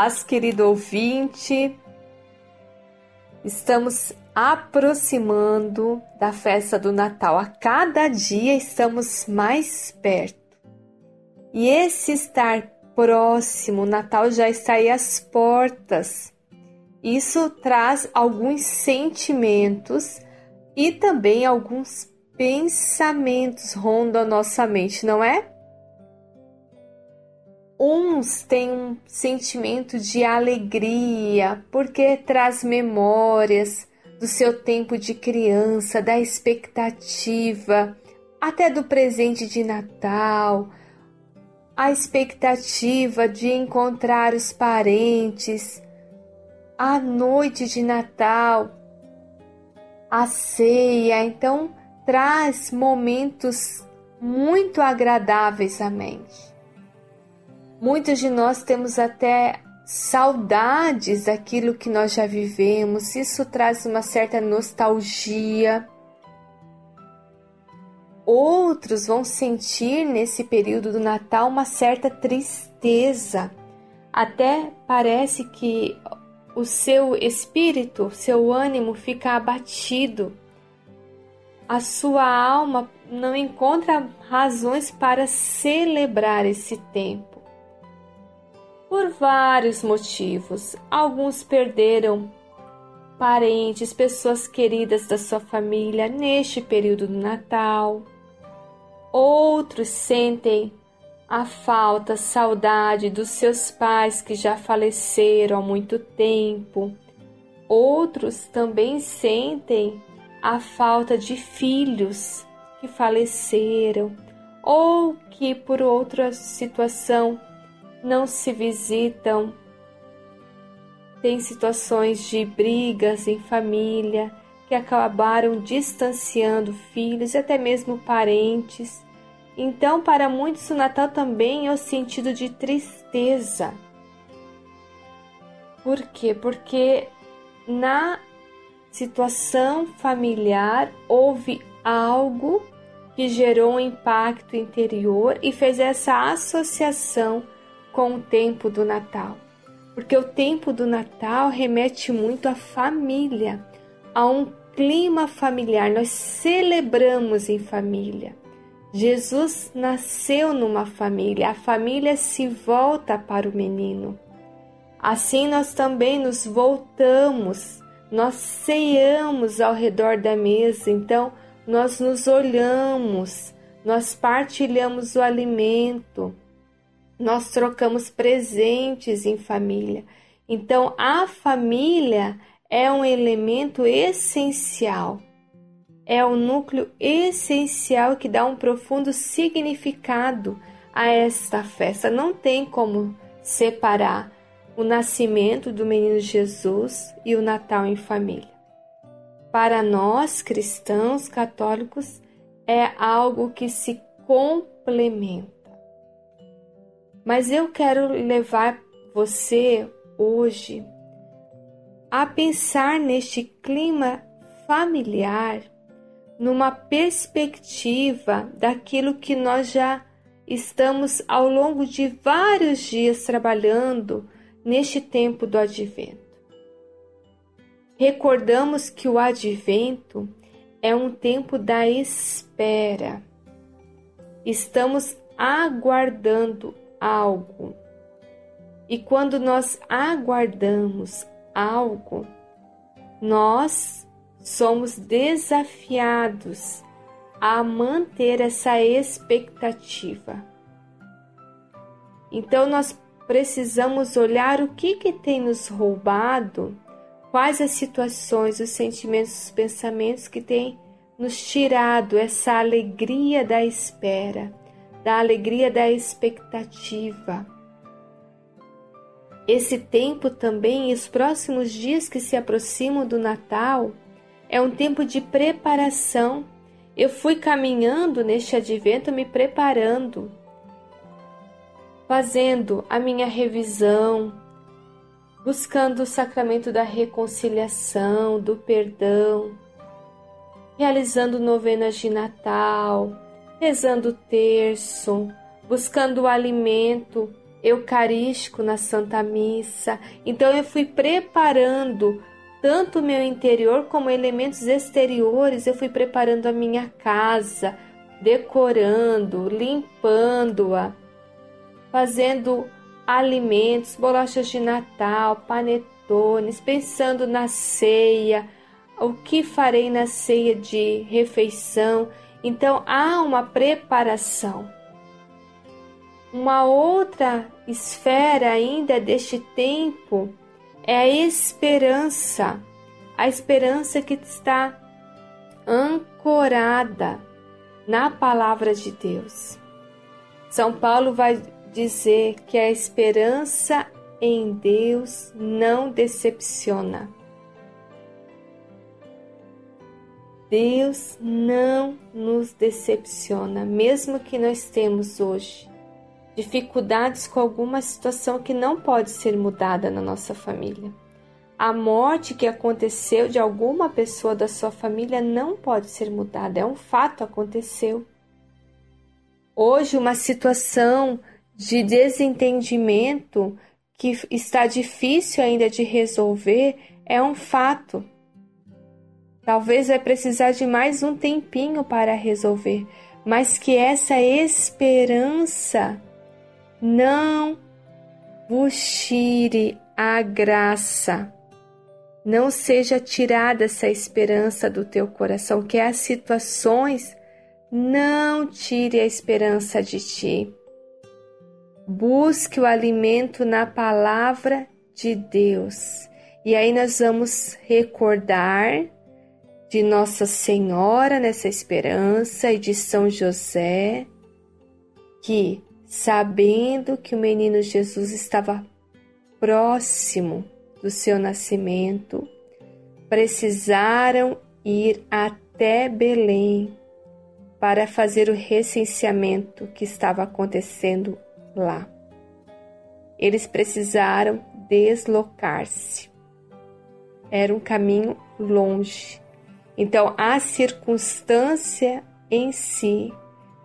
paz, querido ouvinte. Estamos aproximando da festa do Natal. A cada dia estamos mais perto. E esse estar próximo, Natal já está aí às portas. Isso traz alguns sentimentos e também alguns pensamentos rondam a nossa mente, não é? Uns têm um sentimento de alegria porque traz memórias do seu tempo de criança, da expectativa, até do presente de Natal, a expectativa de encontrar os parentes, a noite de Natal, a ceia. Então, traz momentos muito agradáveis à mente. Muitos de nós temos até saudades daquilo que nós já vivemos, isso traz uma certa nostalgia. Outros vão sentir nesse período do Natal uma certa tristeza, até parece que o seu espírito, seu ânimo fica abatido. A sua alma não encontra razões para celebrar esse tempo por vários motivos. Alguns perderam parentes, pessoas queridas da sua família neste período do Natal. Outros sentem a falta, saudade dos seus pais que já faleceram há muito tempo. Outros também sentem a falta de filhos que faleceram ou que por outra situação não se visitam, tem situações de brigas em família que acabaram distanciando filhos e até mesmo parentes. Então, para muitos, o Natal também é o sentido de tristeza. Por quê? Porque na situação familiar houve algo que gerou um impacto interior e fez essa associação com o tempo do Natal. Porque o tempo do Natal remete muito à família, a um clima familiar. Nós celebramos em família. Jesus nasceu numa família, a família se volta para o menino. Assim nós também nos voltamos, nós ceamos ao redor da mesa, então nós nos olhamos, nós partilhamos o alimento, nós trocamos presentes em família. Então, a família é um elemento essencial, é o núcleo essencial que dá um profundo significado a esta festa. Não tem como separar o nascimento do menino Jesus e o Natal em família. Para nós cristãos católicos, é algo que se complementa. Mas eu quero levar você hoje a pensar neste clima familiar numa perspectiva daquilo que nós já estamos ao longo de vários dias trabalhando neste tempo do advento. Recordamos que o advento é um tempo da espera. Estamos aguardando algo. E quando nós aguardamos algo, nós somos desafiados a manter essa expectativa. Então nós precisamos olhar o que, que tem nos roubado, quais as situações, os sentimentos, os pensamentos que têm nos tirado essa alegria da espera da alegria da expectativa. Esse tempo também, e os próximos dias que se aproximam do Natal, é um tempo de preparação. Eu fui caminhando neste advento, me preparando, fazendo a minha revisão, buscando o sacramento da reconciliação, do perdão, realizando novenas de Natal, rezando o terço, buscando o alimento eucarístico na Santa Missa. Então eu fui preparando tanto o meu interior como elementos exteriores, eu fui preparando a minha casa, decorando, limpando-a, fazendo alimentos, bolachas de Natal, panetones, pensando na ceia, o que farei na ceia de refeição. Então há uma preparação. Uma outra esfera ainda deste tempo é a esperança, a esperança que está ancorada na palavra de Deus. São Paulo vai dizer que a esperança em Deus não decepciona. Deus não nos decepciona, mesmo que nós temos hoje dificuldades com alguma situação que não pode ser mudada na nossa família. A morte que aconteceu de alguma pessoa da sua família não pode ser mudada, é um fato, aconteceu. Hoje, uma situação de desentendimento que está difícil ainda de resolver é um fato. Talvez vai precisar de mais um tempinho para resolver, mas que essa esperança não vos tire a graça. Não seja tirada essa esperança do teu coração, que as situações não tire a esperança de ti. Busque o alimento na palavra de Deus. E aí nós vamos recordar de Nossa Senhora nessa esperança e de São José que sabendo que o menino Jesus estava próximo do seu nascimento, precisaram ir até Belém para fazer o recenseamento que estava acontecendo lá. Eles precisaram deslocar-se. Era um caminho longe. Então, a circunstância em si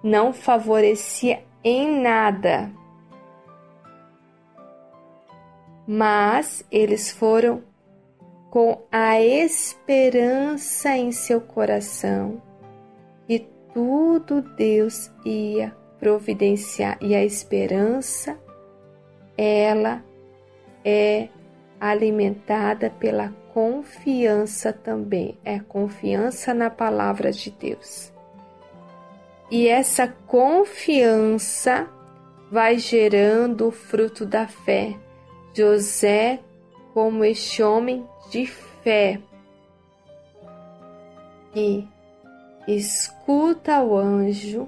não favorecia em nada. Mas eles foram com a esperança em seu coração que tudo Deus ia providenciar e a esperança ela é alimentada pela confiança também, é confiança na palavra de Deus. E essa confiança vai gerando o fruto da fé. José, como este homem de fé, que escuta o anjo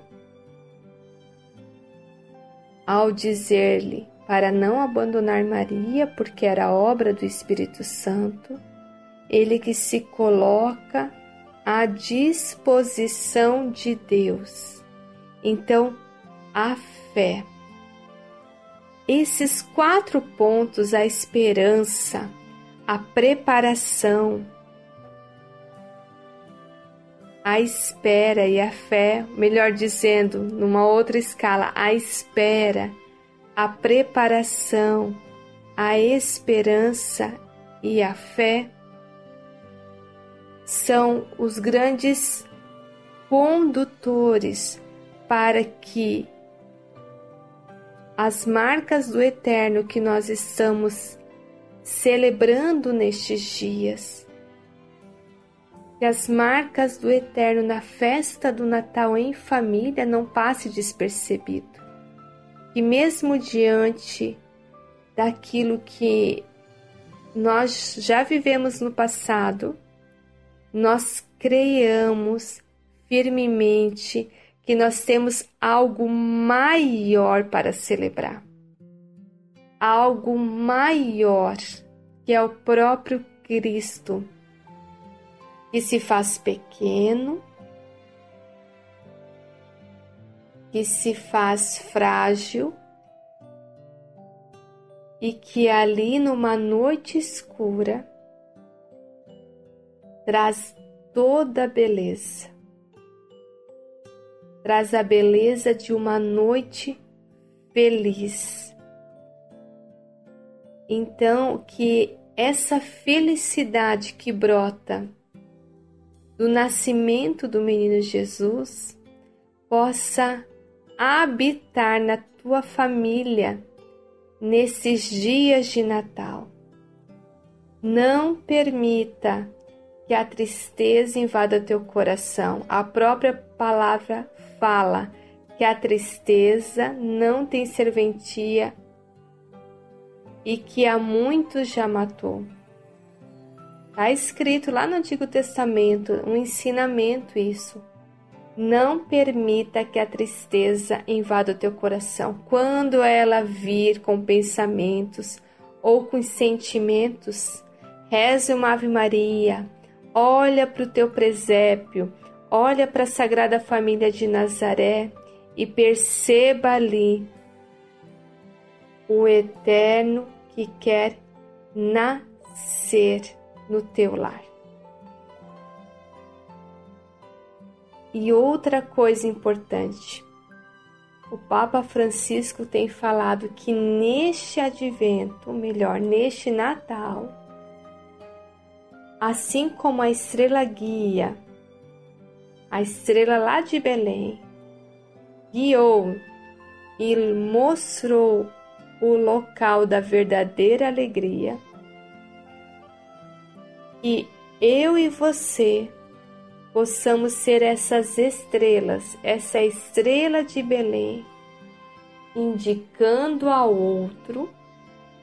ao dizer-lhe para não abandonar Maria, porque era obra do Espírito Santo, ele que se coloca à disposição de Deus. Então, a fé. Esses quatro pontos, a esperança, a preparação, a espera e a fé, melhor dizendo, numa outra escala, a espera, a preparação, a esperança e a fé são os grandes condutores para que as marcas do eterno que nós estamos celebrando nestes dias, que as marcas do eterno na festa do Natal em família não passe despercebido. Que mesmo diante daquilo que nós já vivemos no passado, nós creiamos firmemente que nós temos algo maior para celebrar. Algo maior que é o próprio Cristo, que se faz pequeno, que se faz frágil e que ali numa noite escura traz toda a beleza. Traz a beleza de uma noite feliz, Então, que essa felicidade que brota do nascimento do menino Jesus possa habitar na tua família nesses dias de Natal. Não permita que a tristeza invada teu coração. A própria palavra fala que a tristeza não tem serventia e que a muitos já matou. Está escrito lá no Antigo Testamento um ensinamento isso. Não permita que a tristeza invada o teu coração. Quando ela vir com pensamentos ou com sentimentos, reze uma Ave Maria, olha para o teu presépio, olha para a Sagrada Família de Nazaré e perceba ali o Eterno que quer nascer no teu lar. E outra coisa importante, o Papa Francisco tem falado que neste advento, ou melhor, neste Natal, assim como a estrela guia, a estrela lá de Belém, guiou e mostrou o local da verdadeira alegria, e eu e você possamos ser essas estrelas, essa estrela de Belém, indicando ao outro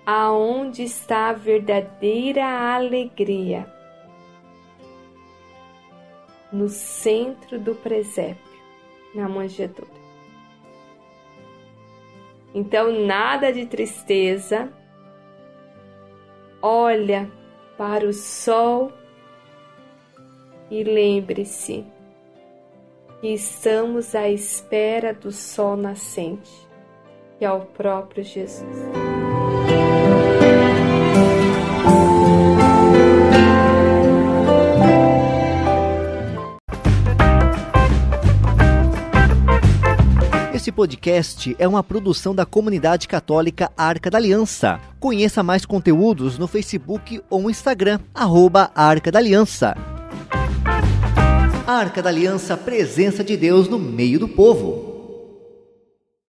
aonde está a verdadeira alegria. No centro do presépio, na manjedoura. Então, nada de tristeza. Olha para o sol e lembre-se que estamos à espera do sol nascente, que é próprio Jesus. Esse podcast é uma produção da comunidade católica Arca da Aliança. Conheça mais conteúdos no Facebook ou Instagram, arroba Arca da Aliança. Arca da Aliança, presença de Deus no meio do povo.